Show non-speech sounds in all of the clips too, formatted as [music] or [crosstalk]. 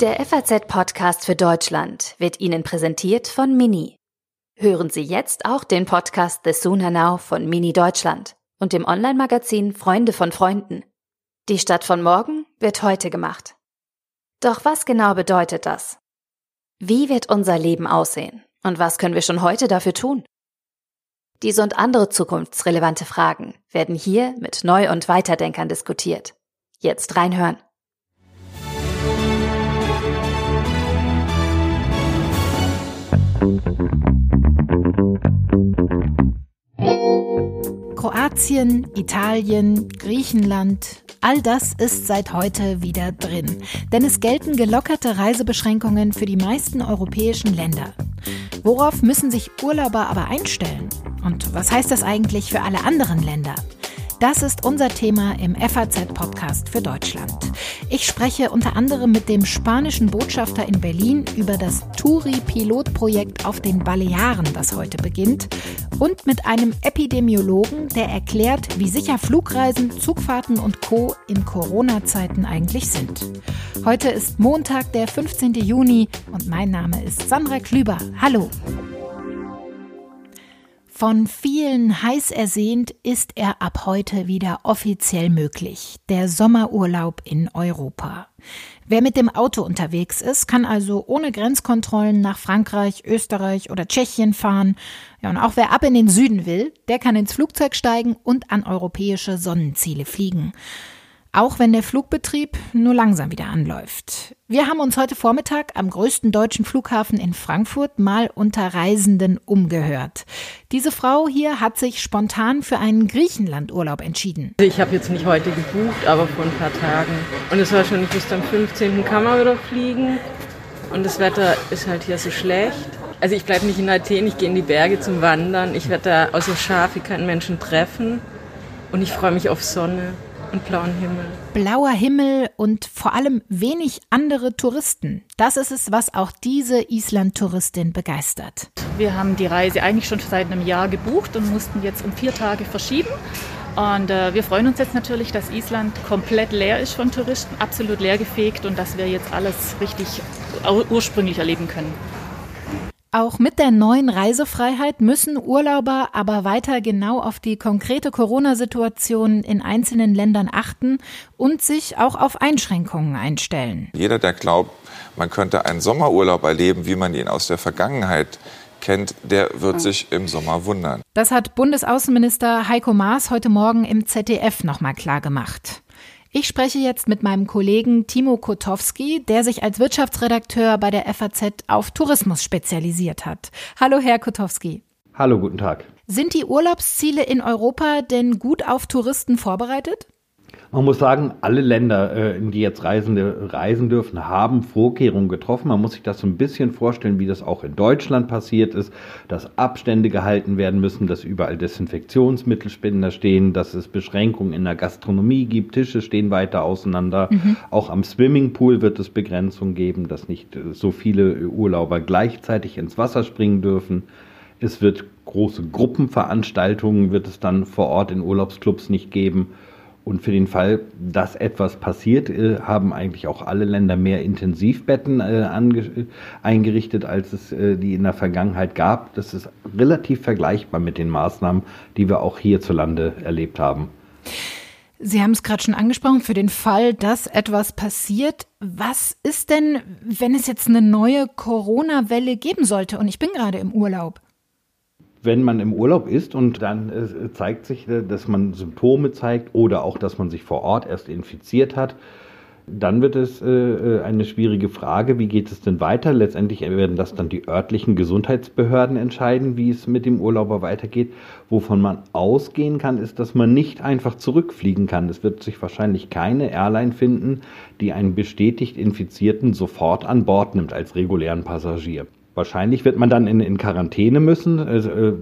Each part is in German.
Der FAZ-Podcast für Deutschland wird Ihnen präsentiert von Mini. Hören Sie jetzt auch den Podcast The Sooner Now von Mini Deutschland und dem Online-Magazin Freunde von Freunden. Die Stadt von morgen wird heute gemacht. Doch was genau bedeutet das? Wie wird unser Leben aussehen? Und was können wir schon heute dafür tun? Diese und andere zukunftsrelevante Fragen werden hier mit Neu- und Weiterdenkern diskutiert. Jetzt reinhören. Kroatien, Italien, Griechenland, all das ist seit heute wieder drin. Denn es gelten gelockerte Reisebeschränkungen für die meisten europäischen Länder. Worauf müssen sich Urlauber aber einstellen? Und was heißt das eigentlich für alle anderen Länder? Das ist unser Thema im FAZ-Podcast für Deutschland. Ich spreche unter anderem mit dem spanischen Botschafter in Berlin über das Turi-Pilotprojekt auf den Balearen, das heute beginnt, und mit einem Epidemiologen, der erklärt, wie sicher Flugreisen, Zugfahrten und Co. in Corona-Zeiten eigentlich sind. Heute ist Montag, der 15. Juni und mein Name ist Sandra Klüber. Hallo. Von vielen heiß ersehnt ist er ab heute wieder offiziell möglich. Der Sommerurlaub in Europa. Wer mit dem Auto unterwegs ist, kann also ohne Grenzkontrollen nach Frankreich, Österreich oder Tschechien fahren. Ja, und auch wer ab in den Süden will, der kann ins Flugzeug steigen und an europäische Sonnenziele fliegen auch wenn der Flugbetrieb nur langsam wieder anläuft. Wir haben uns heute Vormittag am größten deutschen Flughafen in Frankfurt mal unter Reisenden umgehört. Diese Frau hier hat sich spontan für einen Griechenlandurlaub entschieden. Ich habe jetzt nicht heute gebucht, aber vor ein paar Tagen. Und es war schon, ich wusste, am 15. kann man wieder fliegen. Und das Wetter ist halt hier so schlecht. Also ich bleibe nicht in Athen, ich gehe in die Berge zum Wandern. Ich werde da außer Schafe keinen Menschen treffen. Und ich freue mich auf Sonne und blauen Himmel. Blauer Himmel und vor allem wenig andere Touristen. Das ist es, was auch diese Island-Touristin begeistert. Wir haben die Reise eigentlich schon seit einem Jahr gebucht und mussten jetzt um vier Tage verschieben. Und äh, wir freuen uns jetzt natürlich, dass Island komplett leer ist von Touristen, absolut leergefegt und dass wir jetzt alles richtig ursprünglich erleben können. Auch mit der neuen Reisefreiheit müssen Urlauber aber weiter genau auf die konkrete Corona-Situation in einzelnen Ländern achten und sich auch auf Einschränkungen einstellen. Jeder, der glaubt, man könnte einen Sommerurlaub erleben, wie man ihn aus der Vergangenheit kennt, der wird sich im Sommer wundern. Das hat Bundesaußenminister Heiko Maas heute Morgen im ZDF nochmal klar gemacht. Ich spreche jetzt mit meinem Kollegen Timo Kotowski, der sich als Wirtschaftsredakteur bei der FAZ auf Tourismus spezialisiert hat. Hallo, Herr Kotowski. Hallo, guten Tag. Sind die Urlaubsziele in Europa denn gut auf Touristen vorbereitet? Man muss sagen, alle Länder, äh, in die jetzt Reisende reisen dürfen, haben Vorkehrungen getroffen. Man muss sich das so ein bisschen vorstellen, wie das auch in Deutschland passiert ist, dass Abstände gehalten werden müssen, dass überall Desinfektionsmittelspender stehen, dass es Beschränkungen in der Gastronomie gibt, Tische stehen weiter auseinander. Mhm. Auch am Swimmingpool wird es Begrenzungen geben, dass nicht so viele Urlauber gleichzeitig ins Wasser springen dürfen. Es wird große Gruppenveranstaltungen wird es dann vor Ort in Urlaubsclubs nicht geben. Und für den Fall, dass etwas passiert, äh, haben eigentlich auch alle Länder mehr Intensivbetten äh, eingerichtet, als es äh, die in der Vergangenheit gab. Das ist relativ vergleichbar mit den Maßnahmen, die wir auch hierzulande erlebt haben. Sie haben es gerade schon angesprochen, für den Fall, dass etwas passiert. Was ist denn, wenn es jetzt eine neue Corona-Welle geben sollte und ich bin gerade im Urlaub? Wenn man im Urlaub ist und dann äh, zeigt sich, äh, dass man Symptome zeigt oder auch, dass man sich vor Ort erst infiziert hat, dann wird es äh, eine schwierige Frage, wie geht es denn weiter? Letztendlich werden das dann die örtlichen Gesundheitsbehörden entscheiden, wie es mit dem Urlauber weitergeht. Wovon man ausgehen kann, ist, dass man nicht einfach zurückfliegen kann. Es wird sich wahrscheinlich keine Airline finden, die einen bestätigt Infizierten sofort an Bord nimmt als regulären Passagier. Wahrscheinlich wird man dann in, in Quarantäne müssen. Also, äh,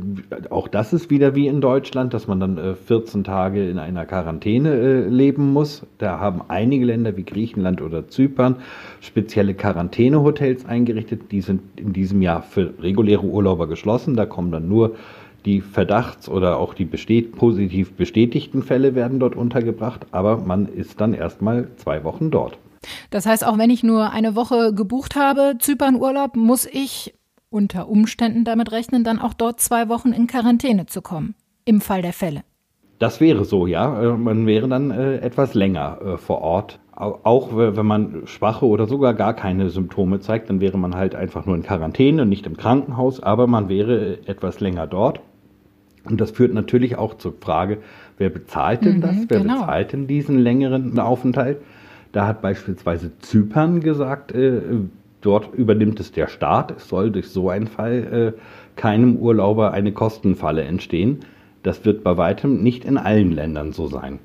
auch das ist wieder wie in Deutschland, dass man dann äh, 14 Tage in einer Quarantäne äh, leben muss. Da haben einige Länder wie Griechenland oder Zypern spezielle Quarantänehotels eingerichtet. Die sind in diesem Jahr für reguläre Urlauber geschlossen. Da kommen dann nur die Verdachts- oder auch die bestät positiv bestätigten Fälle werden dort untergebracht. Aber man ist dann erstmal zwei Wochen dort. Das heißt, auch wenn ich nur eine Woche gebucht habe, Zypernurlaub, muss ich unter Umständen damit rechnen, dann auch dort zwei Wochen in Quarantäne zu kommen, im Fall der Fälle. Das wäre so, ja. Äh, man wäre dann äh, etwas länger äh, vor Ort. Auch wenn man schwache oder sogar gar keine Symptome zeigt, dann wäre man halt einfach nur in Quarantäne, und nicht im Krankenhaus, aber man wäre etwas länger dort. Und das führt natürlich auch zur Frage, wer bezahlt denn das? Mhm, wer genau. bezahlt denn diesen längeren Aufenthalt? Da hat beispielsweise Zypern gesagt, äh, dort übernimmt es der Staat. Es soll durch so einen Fall äh, keinem Urlauber eine Kostenfalle entstehen. Das wird bei weitem nicht in allen Ländern so sein.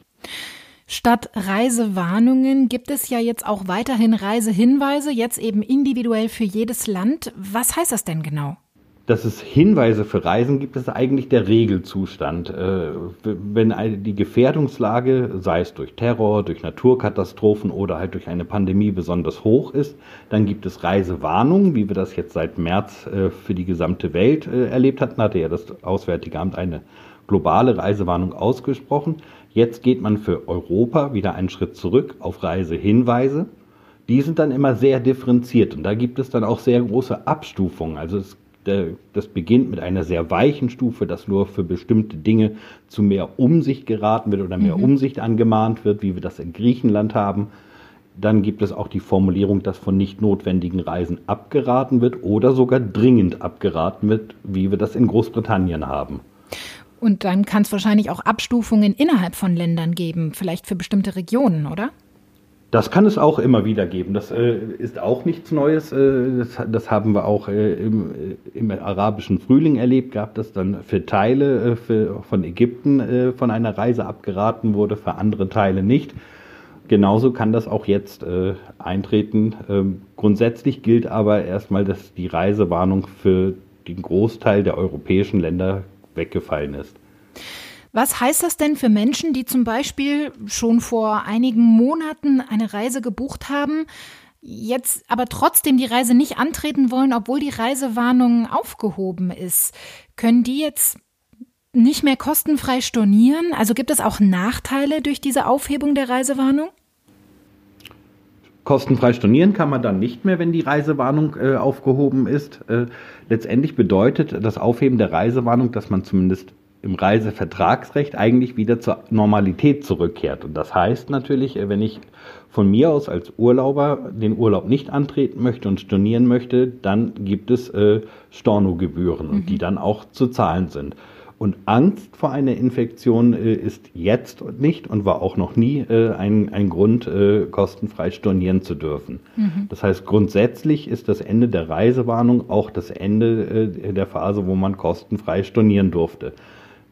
Statt Reisewarnungen gibt es ja jetzt auch weiterhin Reisehinweise, jetzt eben individuell für jedes Land. Was heißt das denn genau? Dass es Hinweise für Reisen gibt, ist eigentlich der Regelzustand. Äh, wenn die Gefährdungslage, sei es durch Terror, durch Naturkatastrophen oder halt durch eine Pandemie besonders hoch ist, dann gibt es Reisewarnungen, wie wir das jetzt seit März äh, für die gesamte Welt äh, erlebt hatten, hatte ja das Auswärtige Amt eine globale Reisewarnung ausgesprochen. Jetzt geht man für Europa wieder einen Schritt zurück auf Reisehinweise. Die sind dann immer sehr differenziert und da gibt es dann auch sehr große Abstufungen. Also es das beginnt mit einer sehr weichen Stufe, dass nur für bestimmte Dinge zu mehr Umsicht geraten wird oder mehr mhm. Umsicht angemahnt wird, wie wir das in Griechenland haben. Dann gibt es auch die Formulierung, dass von nicht notwendigen Reisen abgeraten wird oder sogar dringend abgeraten wird, wie wir das in Großbritannien haben. Und dann kann es wahrscheinlich auch Abstufungen innerhalb von Ländern geben, vielleicht für bestimmte Regionen, oder? Das kann es auch immer wieder geben. Das äh, ist auch nichts Neues. Äh, das, das, haben wir auch äh, im, äh, im, arabischen Frühling erlebt gehabt, dass dann für Teile äh, für, von Ägypten äh, von einer Reise abgeraten wurde, für andere Teile nicht. Genauso kann das auch jetzt eintreten. Ähm, grundsätzlich gilt aber erstmal, dass die Reisewarnung für den Großteil der europäischen Länder weggefallen ist. Was heißt das denn für Menschen, die zum Beispiel schon vor einigen Monaten eine Reise gebucht haben, jetzt aber trotzdem die Reise nicht antreten wollen, obwohl die Reisewarnung aufgehoben ist? Können die jetzt nicht mehr kostenfrei stornieren? Also gibt es auch Nachteile durch diese Aufhebung der Reisewarnung? Kostenfrei stornieren kann man dann nicht mehr, wenn die Reisewarnung äh, aufgehoben ist. Äh, letztendlich bedeutet das Aufheben der Reisewarnung, dass man zumindest im Reisevertragsrecht eigentlich wieder zur Normalität zurückkehrt. Und das heißt natürlich, äh, wenn ich von mir aus als Urlauber den Urlaub nicht antreten möchte und stornieren möchte, dann gibt es äh, Stornogebühren, mhm. die dann auch zu zahlen sind. Und Angst vor einer Infektion äh, ist jetzt nicht und war auch noch nie äh, ein, ein Grund, äh, kostenfrei stornieren zu dürfen. Mhm. Das heißt, grundsätzlich ist das Ende der Reisewarnung auch das Ende äh, der Phase, wo man kostenfrei stornieren durfte.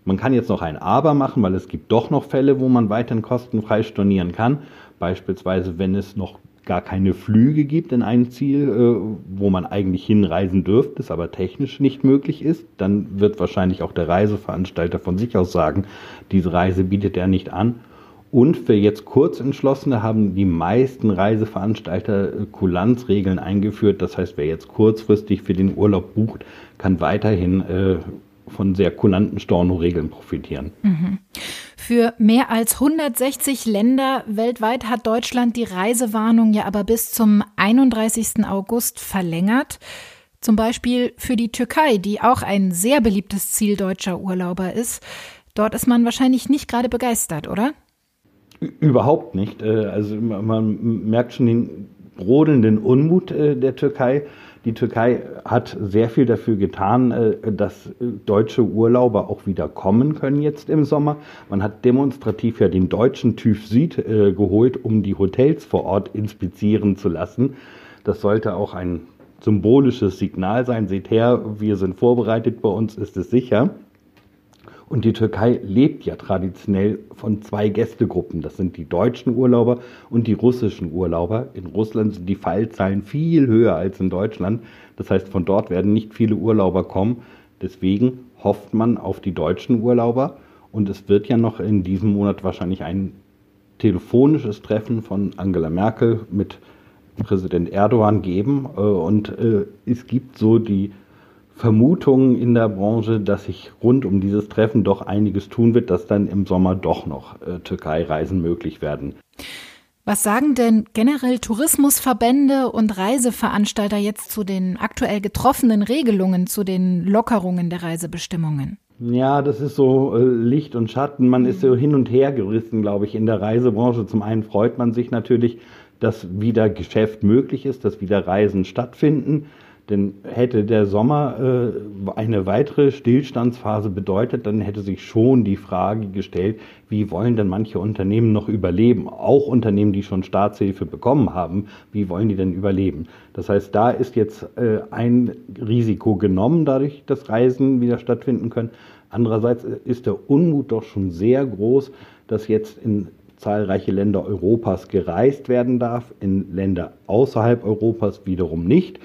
Man kann jetzt noch ein Aber machen, weil es gibt doch noch Fälle, wo man weiterhin kostenfrei stornieren kann. Beispielsweise, wenn es noch gar keine Flüge gibt in ein Ziel, äh, wo man eigentlich hinreisen dürfte, es aber technisch nicht möglich ist, dann wird wahrscheinlich auch der Reiseveranstalter von sich aus sagen, diese Reise bietet er nicht an. Und für jetzt Kurzentschlossene haben die meisten Reiseveranstalter äh, Kulanzregeln eingeführt. Das heißt, wer jetzt kurzfristig für den Urlaub bucht, kann weiterhin äh, von sehr kulanten Storno-Regeln profitieren. Mhm. Für mehr als 160 Länder weltweit hat Deutschland die Reisewarnung ja aber bis zum 31. August verlängert. Zum Beispiel für die Türkei, die auch ein sehr beliebtes Ziel deutscher Urlauber ist. Dort ist man wahrscheinlich nicht gerade begeistert, oder? Überhaupt nicht. Äh, also man merkt schon den brodelnden Unmut äh, der Türkei. Die Türkei hat sehr viel dafür getan, äh, dass deutsche Urlauber auch wieder kommen können jetzt im Sommer. Man hat demonstrativ ja den deutschen TÜV Süd äh, geholt, um die Hotels vor Ort inspizieren zu lassen. Das sollte auch ein symbolisches Signal sein. Seht her, wir sind vorbereitet, bei uns ist es sicher. Und die Türkei lebt ja traditionell von zwei Gästegruppen. Das sind die deutschen Urlauber und die russischen Urlauber. In Russland sind die Fallzahlen viel höher als in Deutschland. Das heißt, von dort werden nicht viele Urlauber kommen. Deswegen hofft man auf die deutschen Urlauber. Und es wird ja noch in diesem Monat wahrscheinlich ein telefonisches Treffen von Angela Merkel mit Präsident Erdogan geben. Äh, und äh, es gibt so die Vermutungen in der Branche, dass sich rund um dieses Treffen doch einiges tun wird, dass dann im Sommer doch noch äh, Türkei-Reisen möglich werden. Was sagen denn generell Tourismusverbände und Reiseveranstalter jetzt zu den aktuell getroffenen Regelungen, zu den Lockerungen der Reisebestimmungen? Ja, das ist so äh, Licht und Schatten. Man ist so hin und her gerissen, glaube ich, in der Reisebranche. Zum einen freut man sich natürlich, dass wieder Geschäft möglich ist, dass wieder Reisen stattfinden. Denn hätte der Sommer äh, eine weitere Stillstandsphase bedeutet, dann hätte sich schon die Frage gestellt, wie wollen denn manche Unternehmen noch überleben? Auch Unternehmen, die schon Staatshilfe bekommen haben, wie wollen die denn überleben? Das heißt, da ist jetzt äh, ein Risiko genommen, dadurch, dass Reisen wieder stattfinden können. Andererseits ist der Unmut doch schon sehr groß, dass jetzt in zahlreiche Länder Europas gereist werden darf, in Länder außerhalb Europas wiederum nicht.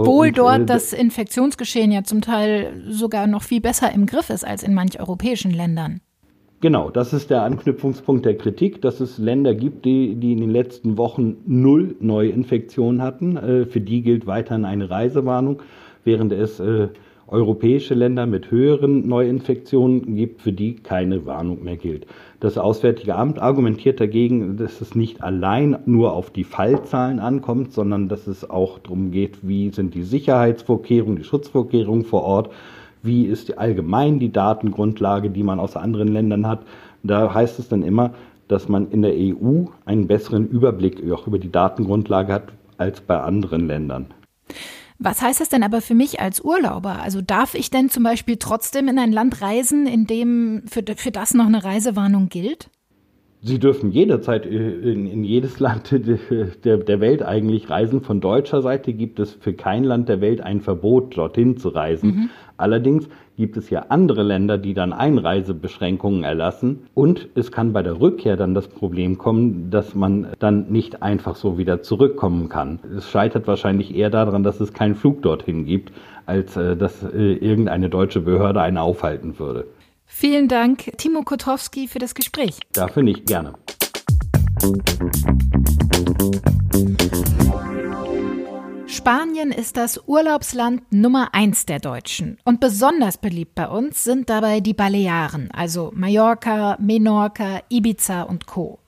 Obwohl und, dort äh, das Infektionsgeschehen ja zum Teil sogar noch viel besser im Griff ist als in manch europäischen Ländern. Genau, das ist der Anknüpfungspunkt der Kritik, dass es Länder gibt, die, die in den letzten Wochen null Neuinfektionen hatten. Äh, für die gilt weiterhin eine Reisewarnung, während es äh, europäische Länder mit höheren Neuinfektionen gibt, für die keine Warnung mehr gilt. Das Auswärtige Amt argumentiert dagegen, dass es nicht allein nur auf die Fallzahlen ankommt, sondern dass es auch darum geht, wie sind die Sicherheitsvorkehrungen, die Schutzvorkehrungen vor Ort, wie ist allgemein die Datengrundlage, die man aus anderen Ländern hat. Da heißt es dann immer, dass man in der EU einen besseren Überblick auch über die Datengrundlage hat als bei anderen Ländern. Was heißt das denn aber für mich als Urlauber? Also darf ich denn zum Beispiel trotzdem in ein Land reisen, in dem für, für das noch eine Reisewarnung gilt? Sie dürfen jederzeit in, in jedes Land der, der, Welt eigentlich reisen. Von deutscher Seite gibt es für kein Land der Welt ein Verbot, dorthin zu reisen. Mhm. Allerdings gibt es ja andere Länder, die dann Einreisebeschränkungen erlassen. Und es kann bei der Rückkehr dann das Problem kommen, dass man dann nicht einfach so wieder zurückkommen kann. Es scheitert wahrscheinlich eher daran, dass es keinen Flug dorthin gibt, als äh, dass äh, irgendeine deutsche Behörde einen aufhalten würde. Vielen Dank, Timo Kotowski, für das Gespräch. Dafür nicht gerne. Spanien ist das Urlaubsland Nummer eins der Deutschen. Und besonders beliebt bei uns sind dabei die Balearen, also Mallorca, Menorca, Ibiza und Co.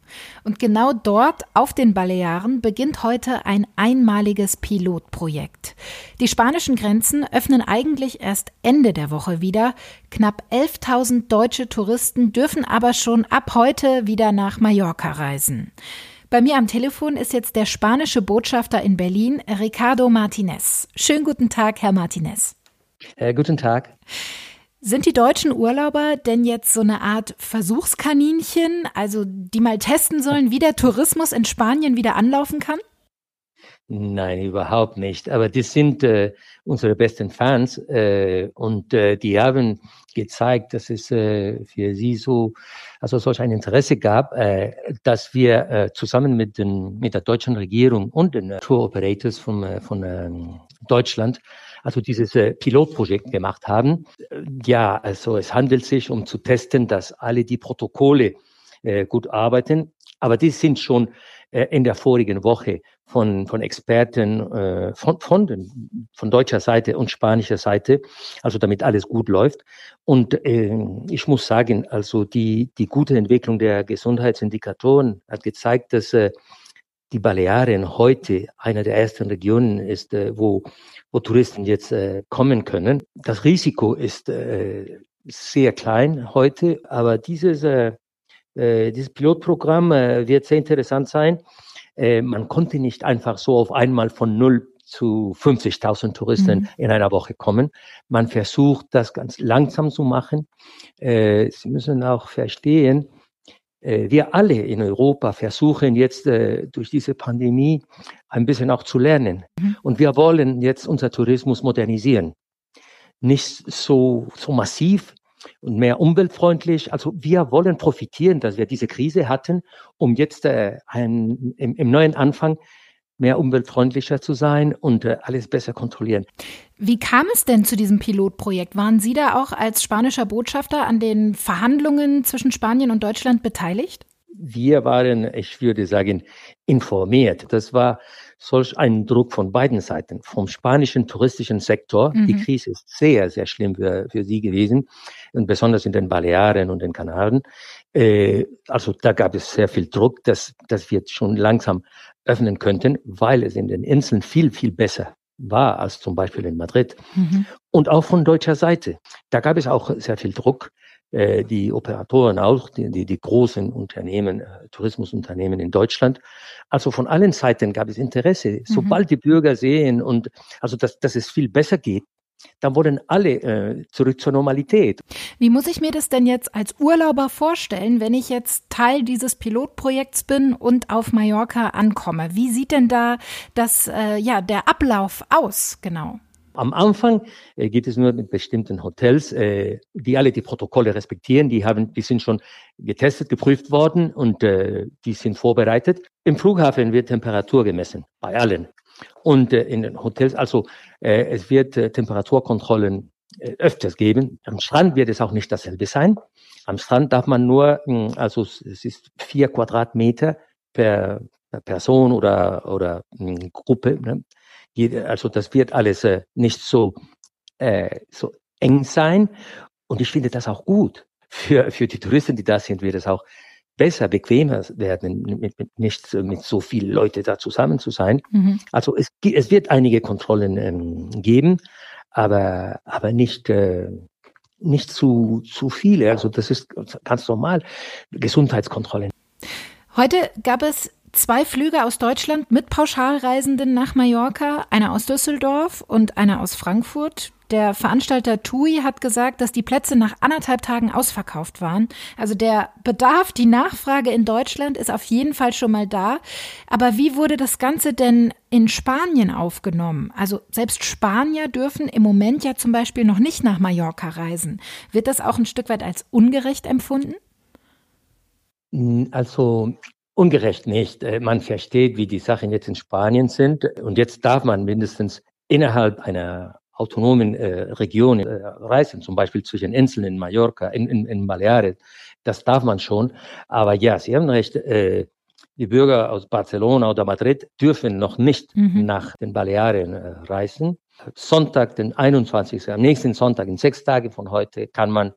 Und genau dort auf den Balearen beginnt heute ein einmaliges Pilotprojekt. Die spanischen Grenzen öffnen eigentlich erst Ende der Woche wieder. Knapp 11.000 deutsche Touristen dürfen aber schon ab heute wieder nach Mallorca reisen. Bei mir am Telefon ist jetzt der spanische Botschafter in Berlin, Ricardo Martinez. Schönen guten Tag, Herr Martinez. Äh, guten Tag. Sind die deutschen Urlauber denn jetzt so eine Art Versuchskaninchen, also die mal testen sollen, wie der Tourismus in Spanien wieder anlaufen kann? Nein, überhaupt nicht. Aber das sind äh, unsere besten Fans äh, und äh, die haben gezeigt, dass es äh, für sie so, also solch ein Interesse gab, äh, dass wir äh, zusammen mit, den, mit der deutschen Regierung und den Tour Operators von, äh, von äh, Deutschland also dieses äh, Pilotprojekt gemacht haben. Ja, also es handelt sich um zu testen, dass alle die Protokolle äh, gut arbeiten. Aber die sind schon äh, in der vorigen Woche von, von Experten von, von, von deutscher Seite und spanischer Seite, also damit alles gut läuft. Und äh, ich muss sagen, also die, die gute Entwicklung der Gesundheitsindikatoren hat gezeigt, dass die Balearen heute einer der ersten Regionen ist, äh, wo, wo Touristen jetzt äh, kommen können. Das Risiko ist äh, sehr klein heute, aber dieses, dieses Pilotprogramm wird sehr interessant sein. Man konnte nicht einfach so auf einmal von null zu 50.000 Touristen mhm. in einer Woche kommen. Man versucht, das ganz langsam zu machen. Sie müssen auch verstehen, wir alle in Europa versuchen jetzt äh, durch diese Pandemie ein bisschen auch zu lernen. Mhm. Und wir wollen jetzt unser Tourismus modernisieren. Nicht so, so massiv, und mehr umweltfreundlich. Also wir wollen profitieren, dass wir diese Krise hatten, um jetzt äh, ein, im, im neuen Anfang mehr umweltfreundlicher zu sein und äh, alles besser kontrollieren. Wie kam es denn zu diesem Pilotprojekt? Waren Sie da auch als spanischer Botschafter an den Verhandlungen zwischen Spanien und Deutschland beteiligt? wir waren, ich würde sagen, informiert. Das war solch ein Druck von beiden Seiten. Vom spanischen touristischen Sektor, mhm. die Krise ist sehr, sehr schlimm für, für sie gewesen, und besonders in den Balearen und den Kanaren. Äh, also da gab es sehr viel Druck, dass, dass wir schon langsam öffnen könnten, weil es in den Inseln viel, viel besser war als zum Beispiel in Madrid. Mhm. Und auch von deutscher Seite. Da gab es auch sehr viel Druck. Äh, die Operatoren auch, die, die, die großen Unternehmen, äh, Tourismusunternehmen in Deutschland. Also von allen Seiten gab es Interesse. Mhm. Sobald die Bürger sehen und also dass, dass es viel besser geht, dann wollen alle äh, zurück zur Normalität. Wie muss ich mir das denn jetzt als Urlauber vorstellen, wenn ich jetzt Teil dieses Pilotprojekts bin und auf Mallorca ankomme? Wie sieht denn da das, äh, ja, der Ablauf aus, genau? Am Anfang äh, geht es nur mit bestimmten Hotels, äh, die alle die Protokolle respektieren. Die haben, die sind schon getestet, geprüft worden und äh, die sind vorbereitet. Im Flughafen wird Temperatur gemessen bei allen und äh, in den Hotels. Also äh, es wird äh, Temperaturkontrollen äh, öfters geben. Am Strand wird es auch nicht dasselbe sein. Am Strand darf man nur, mh, hm, also es ist vier Quadratmeter per, per Person oder oder mh, hm, Gruppe. Ne? also das wird alles äh, nicht so, äh, so eng sein. Und ich finde das auch gut. Für, für die Touristen, die da sind, wird es auch besser, bequemer werden, mit, mit nicht mit so vielen Leuten da zusammen zu sein. Mhm. Also es, es wird einige Kontrollen ähm, geben, aber, aber nicht, äh, nicht zu, zu viele. Also das ist ganz normal. Gesundheitskontrollen. Heute gab es zwei Flüge aus Deutschland mit Pauschalreisenden nach Mallorca, einer aus Düsseldorf und einer aus Frankfurt. Der Veranstalter TUI hat gesagt, dass die Plätze nach anderthalb Tagen ausverkauft waren. Also der Bedarf, die Nachfrage in Deutschland ist auf jeden Fall schon mal da. Aber wie wurde das Ganze denn in Spanien aufgenommen? Also selbst Spanier dürfen im Moment ja zum Beispiel noch nicht nach Mallorca reisen. Wird das auch ein Stück weit als ungerecht empfunden? Also Ungerecht nicht. Äh, man versteht, wie die Sachen jetzt in Spanien sind. Und jetzt darf man mindestens innerhalb einer autonomen äh, Region äh, reisen, zum Beispiel zwischen Inseln in Mallorca, in, in, in Baleares. Das darf man schon. Aber ja, Sie haben recht. Äh, die Bürger aus Barcelona oder Madrid dürfen noch nicht mhm. nach den Balearen äh, reisen. Sonntag, den 21. Am nächsten Sonntag, in sechs Tagen von heute, kann man,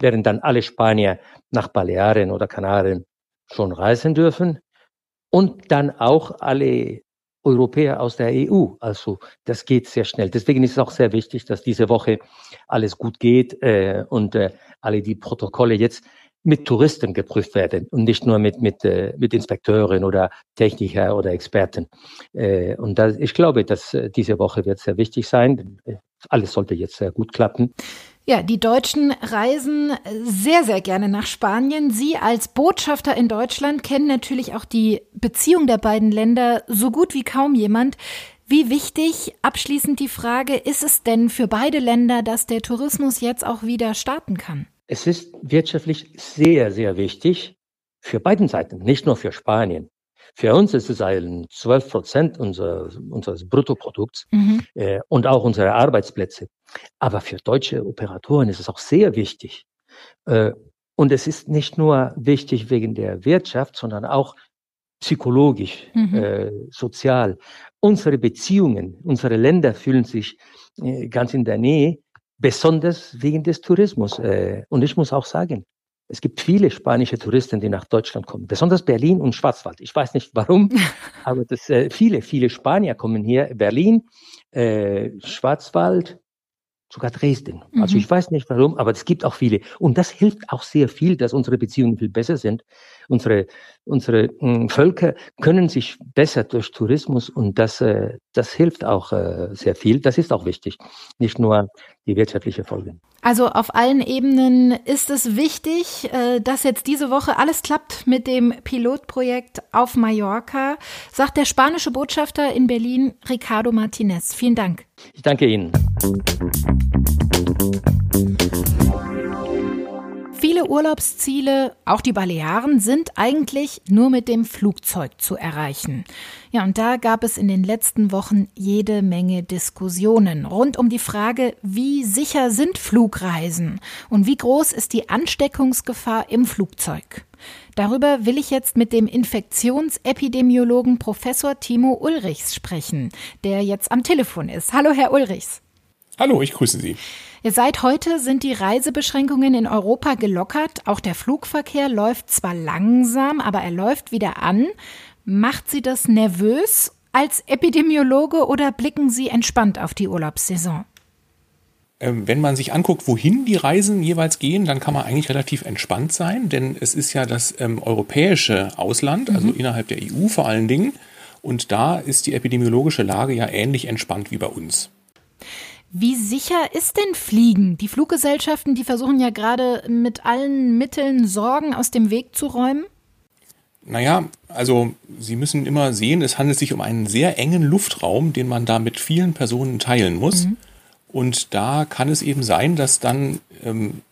werden dann alle Spanier nach Balearen oder Kanaren schon reisen dürfen und dann auch alle Europäer aus der EU. Also das geht sehr schnell. Deswegen ist es auch sehr wichtig, dass diese Woche alles gut geht äh, und äh, alle die Protokolle jetzt mit Touristen geprüft werden und nicht nur mit, mit, äh, mit Inspekteuren oder Techniker oder Experten. Äh, und das, ich glaube, dass äh, diese Woche wird sehr wichtig sein. Alles sollte jetzt sehr gut klappen. Ja, die Deutschen reisen sehr, sehr gerne nach Spanien. Sie als Botschafter in Deutschland kennen natürlich auch die Beziehung der beiden Länder so gut wie kaum jemand. Wie wichtig, abschließend die Frage, ist es denn für beide Länder, dass der Tourismus jetzt auch wieder starten kann? Es ist wirtschaftlich sehr, sehr wichtig für beiden Seiten, nicht nur für Spanien. Für uns ist es ein 12 Prozent unser, unseres Bruttoprodukts mhm. äh, und auch unsere Arbeitsplätze. Aber für deutsche Operatoren ist es auch sehr wichtig. Äh, und es ist nicht nur wichtig wegen der Wirtschaft, sondern auch psychologisch, mhm. äh, sozial. Unsere Beziehungen, unsere Länder fühlen sich äh, ganz in der Nähe, besonders wegen des Tourismus. Äh, und ich muss auch sagen, es gibt viele spanische Touristen, die nach Deutschland kommen, besonders Berlin und Schwarzwald. Ich weiß nicht warum, [laughs] aber das, äh, viele, viele Spanier kommen hier. Berlin, äh, Schwarzwald, sogar Dresden. Also mhm. Also ich weiß nicht warum, aber es gibt auch viele. Und das hilft auch sehr viel, dass unsere Beziehungen viel besser sind. Unsere, unsere hm, Völker können sich besser durch Tourismus und das, äh, das hilft auch äh, sehr viel. Das ist auch wichtig, nicht nur die wirtschaftliche Folge. Also auf allen Ebenen ist es wichtig, äh, dass jetzt diese Woche alles klappt mit dem Pilotprojekt auf Mallorca, sagt der spanische Botschafter in Berlin, Ricardo Martinez. Vielen Dank. Ich danke Ihnen. Viele Urlaubsziele, auch die Balearen, sind eigentlich nur mit dem Flugzeug zu erreichen. Ja, und da gab es in den letzten Wochen jede Menge Diskussionen rund um die Frage, wie sicher sind Flugreisen und wie groß ist die Ansteckungsgefahr im Flugzeug. Darüber will ich jetzt mit dem Infektionsepidemiologen Professor Timo Ulrichs sprechen, der jetzt am Telefon ist. Hallo, Herr Ulrichs. Hallo, ich grüße Sie. Seit heute sind die Reisebeschränkungen in Europa gelockert. Auch der Flugverkehr läuft zwar langsam, aber er läuft wieder an. Macht Sie das nervös als Epidemiologe oder blicken Sie entspannt auf die Urlaubssaison? Ähm, wenn man sich anguckt, wohin die Reisen jeweils gehen, dann kann man eigentlich relativ entspannt sein, denn es ist ja das ähm, europäische Ausland, also mhm. innerhalb der EU vor allen Dingen. Und da ist die epidemiologische Lage ja ähnlich entspannt wie bei uns. Wie sicher ist denn Fliegen? Die Fluggesellschaften, die versuchen ja gerade mit allen Mitteln Sorgen aus dem Weg zu räumen. Naja, also Sie müssen immer sehen, es handelt sich um einen sehr engen Luftraum, den man da mit vielen Personen teilen muss. Mhm. Und da kann es eben sein, dass dann, ähm,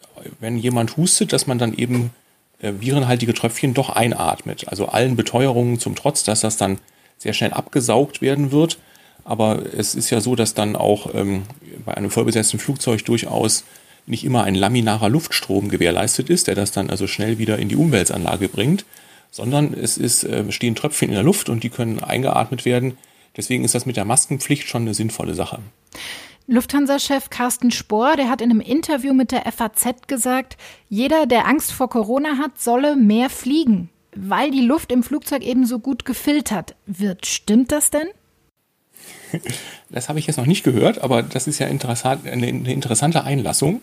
wenn jemand hustet, dass man dann eben äh, virenhaltige Tröpfchen doch einatmet. Also allen Beteuerungen zum Trotz, dass das dann sehr schnell abgesaugt werden wird. Aber es ist ja so, dass dann auch ähm, bei einem vollbesetzten Flugzeug durchaus nicht immer ein laminarer Luftstrom gewährleistet ist, der das dann also schnell wieder in die Umweltanlage bringt, sondern es ist, äh, stehen Tröpfchen in der Luft und die können eingeatmet werden. Deswegen ist das mit der Maskenpflicht schon eine sinnvolle Sache. Lufthansa-Chef Carsten Spohr, der hat in einem Interview mit der FAZ gesagt, jeder, der Angst vor Corona hat, solle mehr fliegen, weil die Luft im Flugzeug eben so gut gefiltert wird. Stimmt das denn? Das habe ich jetzt noch nicht gehört, aber das ist ja interessant, eine, eine interessante Einlassung.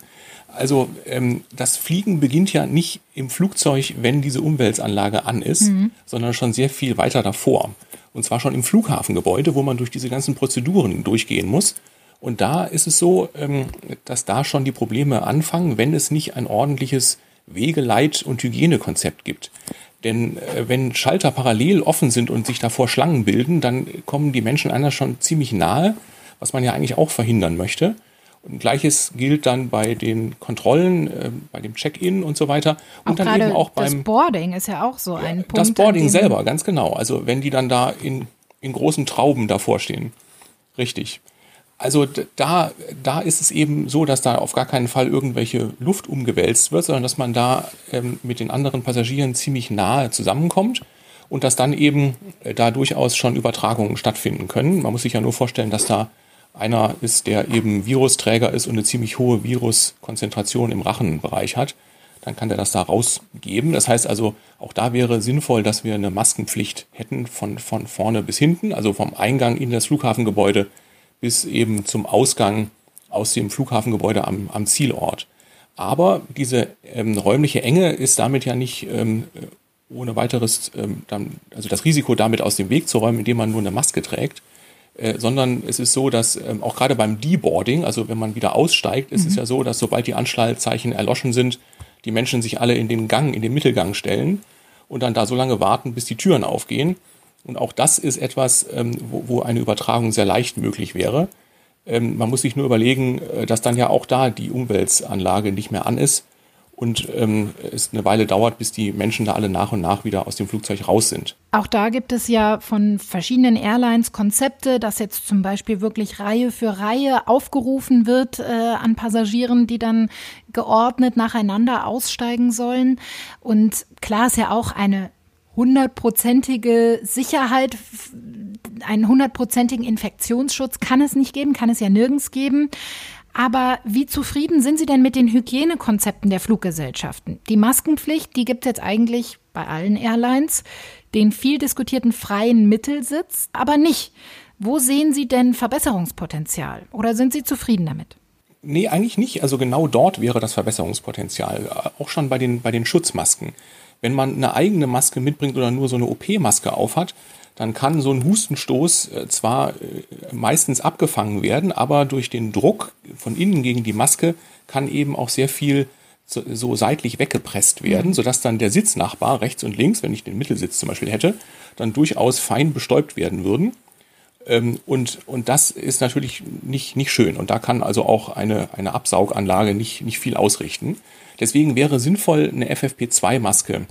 Also ähm, das Fliegen beginnt ja nicht im Flugzeug, wenn diese Umweltanlage an ist, mhm. sondern schon sehr viel weiter davor. Und zwar schon im Flughafengebäude, wo man durch diese ganzen Prozeduren durchgehen muss. Und da ist es so, ähm, dass da schon die Probleme anfangen, wenn es nicht ein ordentliches Wegeleit- und Hygienekonzept gibt. Denn äh, wenn Schalter parallel offen sind und sich davor Schlangen bilden, dann kommen die Menschen einer schon ziemlich nahe, was man ja eigentlich auch verhindern möchte. Und gleiches gilt dann bei den Kontrollen, äh, bei dem Check-in und so weiter. Und auch dann eben auch beim. Das Boarding ist ja auch so ein Punkt. Das Boarding selber, ganz genau. Also wenn die dann da in, in großen Trauben davor stehen. Richtig. Also da, da ist es eben so, dass da auf gar keinen Fall irgendwelche Luft umgewälzt wird, sondern dass man da ähm, mit den anderen Passagieren ziemlich nahe zusammenkommt und dass dann eben äh, da durchaus schon Übertragungen stattfinden können. Man muss sich ja nur vorstellen, dass da einer ist, der eben Virusträger ist und eine ziemlich hohe Viruskonzentration im Rachenbereich hat. Dann kann der das da rausgeben. Das heißt also, auch da wäre sinnvoll, dass wir eine Maskenpflicht hätten von, von vorne bis hinten, also vom Eingang in das Flughafengebäude bis eben zum Ausgang aus dem Flughafengebäude am, am Zielort. Aber diese ähm, räumliche Enge ist damit ja nicht ähm, ohne weiteres, ähm, dann, also das Risiko damit aus dem Weg zu räumen, indem man nur eine Maske trägt, äh, sondern es ist so, dass ähm, auch gerade beim Deboarding, also wenn man wieder aussteigt, mhm. ist es mhm. ja so, dass sobald die Anschnallzeichen erloschen sind, die Menschen sich alle in den Gang, in den Mittelgang stellen und dann da so lange warten, bis die Türen aufgehen. Und auch das ist etwas, ähm, wo, wo eine Übertragung sehr leicht möglich wäre. Ähm, man muss sich nur überlegen, äh, dass dann ja auch da die Umweltanlage nicht mehr an ist und ähm, es eine Weile dauert, bis die Menschen da alle nach und nach wieder aus dem Flugzeug raus sind. Auch da gibt es ja von verschiedenen Airlines Konzepte, dass jetzt zum Beispiel wirklich Reihe für Reihe aufgerufen wird äh, an Passagieren, die dann geordnet nacheinander aussteigen sollen. Und klar ist ja auch eine hundertprozentige Sicherheit, einen hundertprozentigen Infektionsschutz kann es nicht geben, kann es ja nirgends geben. Aber wie zufrieden sind Sie denn mit den Hygienekonzepten der Fluggesellschaften? Die Maskenpflicht, die gibt es jetzt eigentlich bei allen Airlines, den viel diskutierten freien Mittelsitz, aber nicht. Wo sehen Sie denn Verbesserungspotenzial oder sind Sie zufrieden damit? Nee, eigentlich nicht. Also genau dort wäre das Verbesserungspotenzial. Auch schon bei den, bei den Schutzmasken. Wenn man eine eigene Maske mitbringt oder nur so eine OP-Maske aufhat, dann kann so ein Hustenstoß äh, zwar äh, meistens abgefangen werden, aber durch den Druck von innen gegen die Maske kann eben auch sehr viel so, seitlich weggepresst werden, mhm. sodass dann der Sitznachbar rechts und links, wenn ich den Mittelsitz zum Beispiel hätte, dann durchaus fein bestäubt werden würden. Ähm, und, und das ist natürlich nicht, nicht schön. Und da kann also auch eine, eine Absauganlage nicht, nicht viel ausrichten. Deswegen wäre sinnvoll, eine FFP2-Maske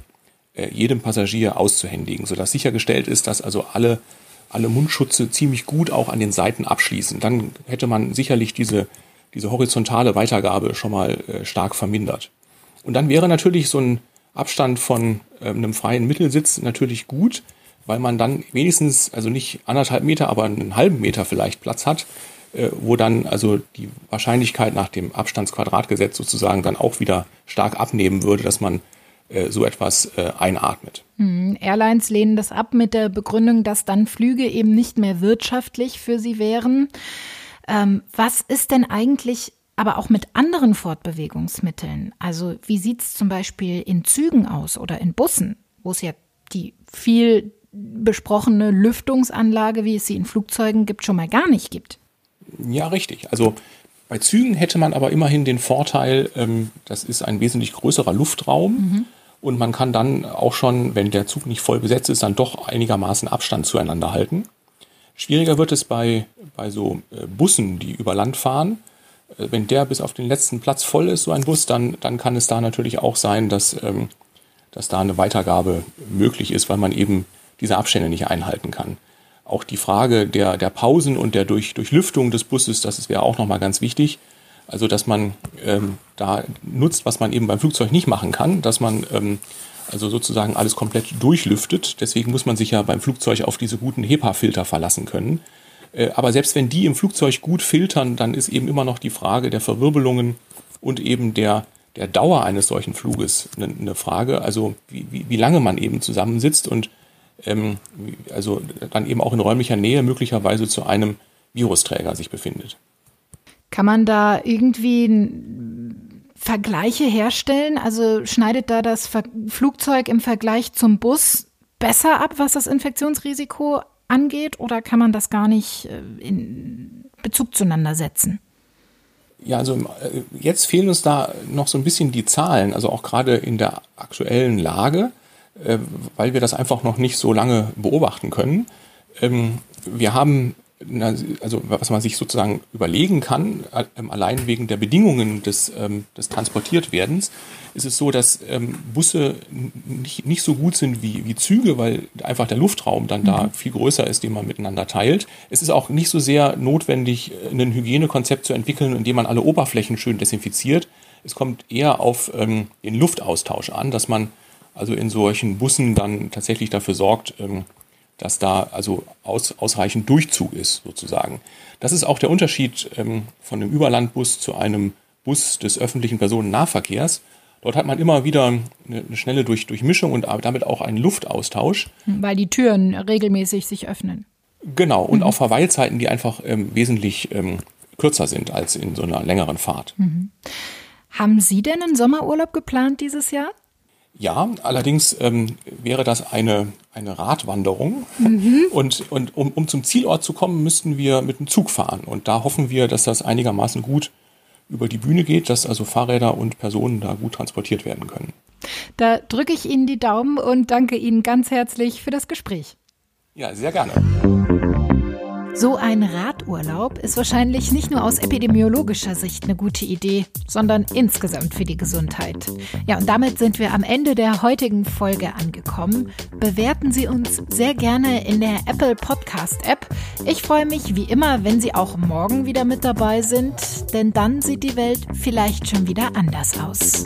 äh, jedem Passagier auszuhändigen, sodass sichergestellt ist, dass also alle, alle Mundschutze ziemlich gut auch an den Seiten abschließen. Dann hätte man sicherlich diese, diese horizontale Weitergabe schon mal äh, stark vermindert. Und dann wäre natürlich so ein, Abstand von äh, einem freien Mittelsitz natürlich gut, weil man dann wenigstens, also nicht anderthalb Meter, aber einen halben Meter vielleicht Platz hat, äh, wo dann also die Wahrscheinlichkeit nach dem Abstandsquadratgesetz sozusagen dann auch wieder stark abnehmen würde, dass man äh, so etwas äh, einatmet. Hm, Airlines lehnen das ab mit der Begründung, dass dann Flüge eben nicht mehr wirtschaftlich für sie wären. Ähm, was ist denn eigentlich aber auch mit anderen Fortbewegungsmitteln? Also wie sieht es zum Beispiel in Zügen aus oder in Bussen, wo es ja die viel besprochene Lüftungsanlage, wie es sie in Flugzeugen gibt, schon mal gar nicht gibt? Ja, richtig. Also bei Zügen hätte man aber immerhin den Vorteil, ähm, das ist ein wesentlich größerer Luftraum. Mhm. Und man kann dann auch schon, wenn der Zug nicht voll besetzt ist, dann doch einigermaßen Abstand zueinander halten. Schwieriger wird es bei, bei so äh, Bussen, die über Land fahren. Äh, wenn der bis auf den letzten Platz voll ist, so ein Bus, dann, dann kann es da natürlich auch sein, dass, ähm, dass da eine Weitergabe möglich ist, weil man eben diese Abstände nicht einhalten kann. Auch die Frage der, der Pausen und der Durch, Durchlüftung des Busses, das wäre auch nochmal ganz wichtig. Also, dass man ähm, da nutzt, was man eben beim Flugzeug nicht machen kann, dass man ähm, also sozusagen alles komplett durchlüftet. Deswegen muss man sich ja beim Flugzeug auf diese guten HEPA-Filter verlassen können. Äh, aber selbst wenn die im Flugzeug gut filtern, dann ist eben immer noch die Frage der Verwirbelungen und eben der, der Dauer eines solchen Fluges eine, eine Frage. Also wie, wie, wie lange man eben zusammensitzt und also dann eben auch in räumlicher Nähe möglicherweise zu einem Virusträger sich befindet. Kann man da irgendwie Vergleiche herstellen? Also schneidet da das Flugzeug im Vergleich zum Bus besser ab, was das Infektionsrisiko angeht, oder kann man das gar nicht äh, in Bezug zueinander setzen? Ja, also äh, jetzt fehlen uns da noch so ein bisschen die Zahlen, also auch gerade in der aktuellen Lage. Äh, weil wir das einfach noch nicht so lange beobachten können. Ähm, wir haben, also was man sich sozusagen überlegen kann, ähm, allein wegen der Bedingungen des, ähm, des Transportiertwerdens, ist es so, dass Busse nicht, nicht so gut sind wie, wie Züge, weil einfach der Luftraum dann da mhm. viel größer ist, den man miteinander teilt. Es ist auch nicht so sehr notwendig, ein Hygienekonzept zu entwickeln, in dem man alle Oberflächen schön desinfiziert. Es kommt eher auf ähm, den Luftaustausch an, dass man also in solchen Bussen dann tatsächlich dafür sorgt, ähm, dass da also aus, ausreichend Durchzug ist, sozusagen. Das ist auch der Unterschied ähm, von einem Überlandbus zu einem Bus des öffentlichen Personennahverkehrs. Dort hat man immer wieder eine, eine schnelle Durch, Durchmischung und damit auch einen Luftaustausch. Weil die Türen regelmäßig sich öffnen. Genau, und mhm. auch Verweilzeiten, die einfach ähm, wesentlich ähm, kürzer sind als in so einer längeren Fahrt. Mhm. Haben Sie denn einen Sommerurlaub geplant dieses Jahr? Ja, allerdings ähm, wäre das eine, eine Radwanderung. Mhm. Und, und um, um zum Zielort zu kommen, müssten wir mit dem Zug fahren. Und da hoffen wir, dass das einigermaßen gut über die Bühne geht, dass also Fahrräder und Personen da gut transportiert werden können. Da drücke ich Ihnen die Daumen und danke Ihnen ganz herzlich für das Gespräch. Ja, sehr gerne. So ein Radurlaub ist wahrscheinlich nicht nur aus epidemiologischer Sicht eine gute Idee, sondern insgesamt für die Gesundheit. Ja, und damit sind wir am Ende der heutigen Folge angekommen. Bewerten Sie uns sehr gerne in der Apple Podcast App. Ich freue mich wie immer, wenn Sie auch morgen wieder mit dabei sind, denn dann sieht die Welt vielleicht schon wieder anders aus.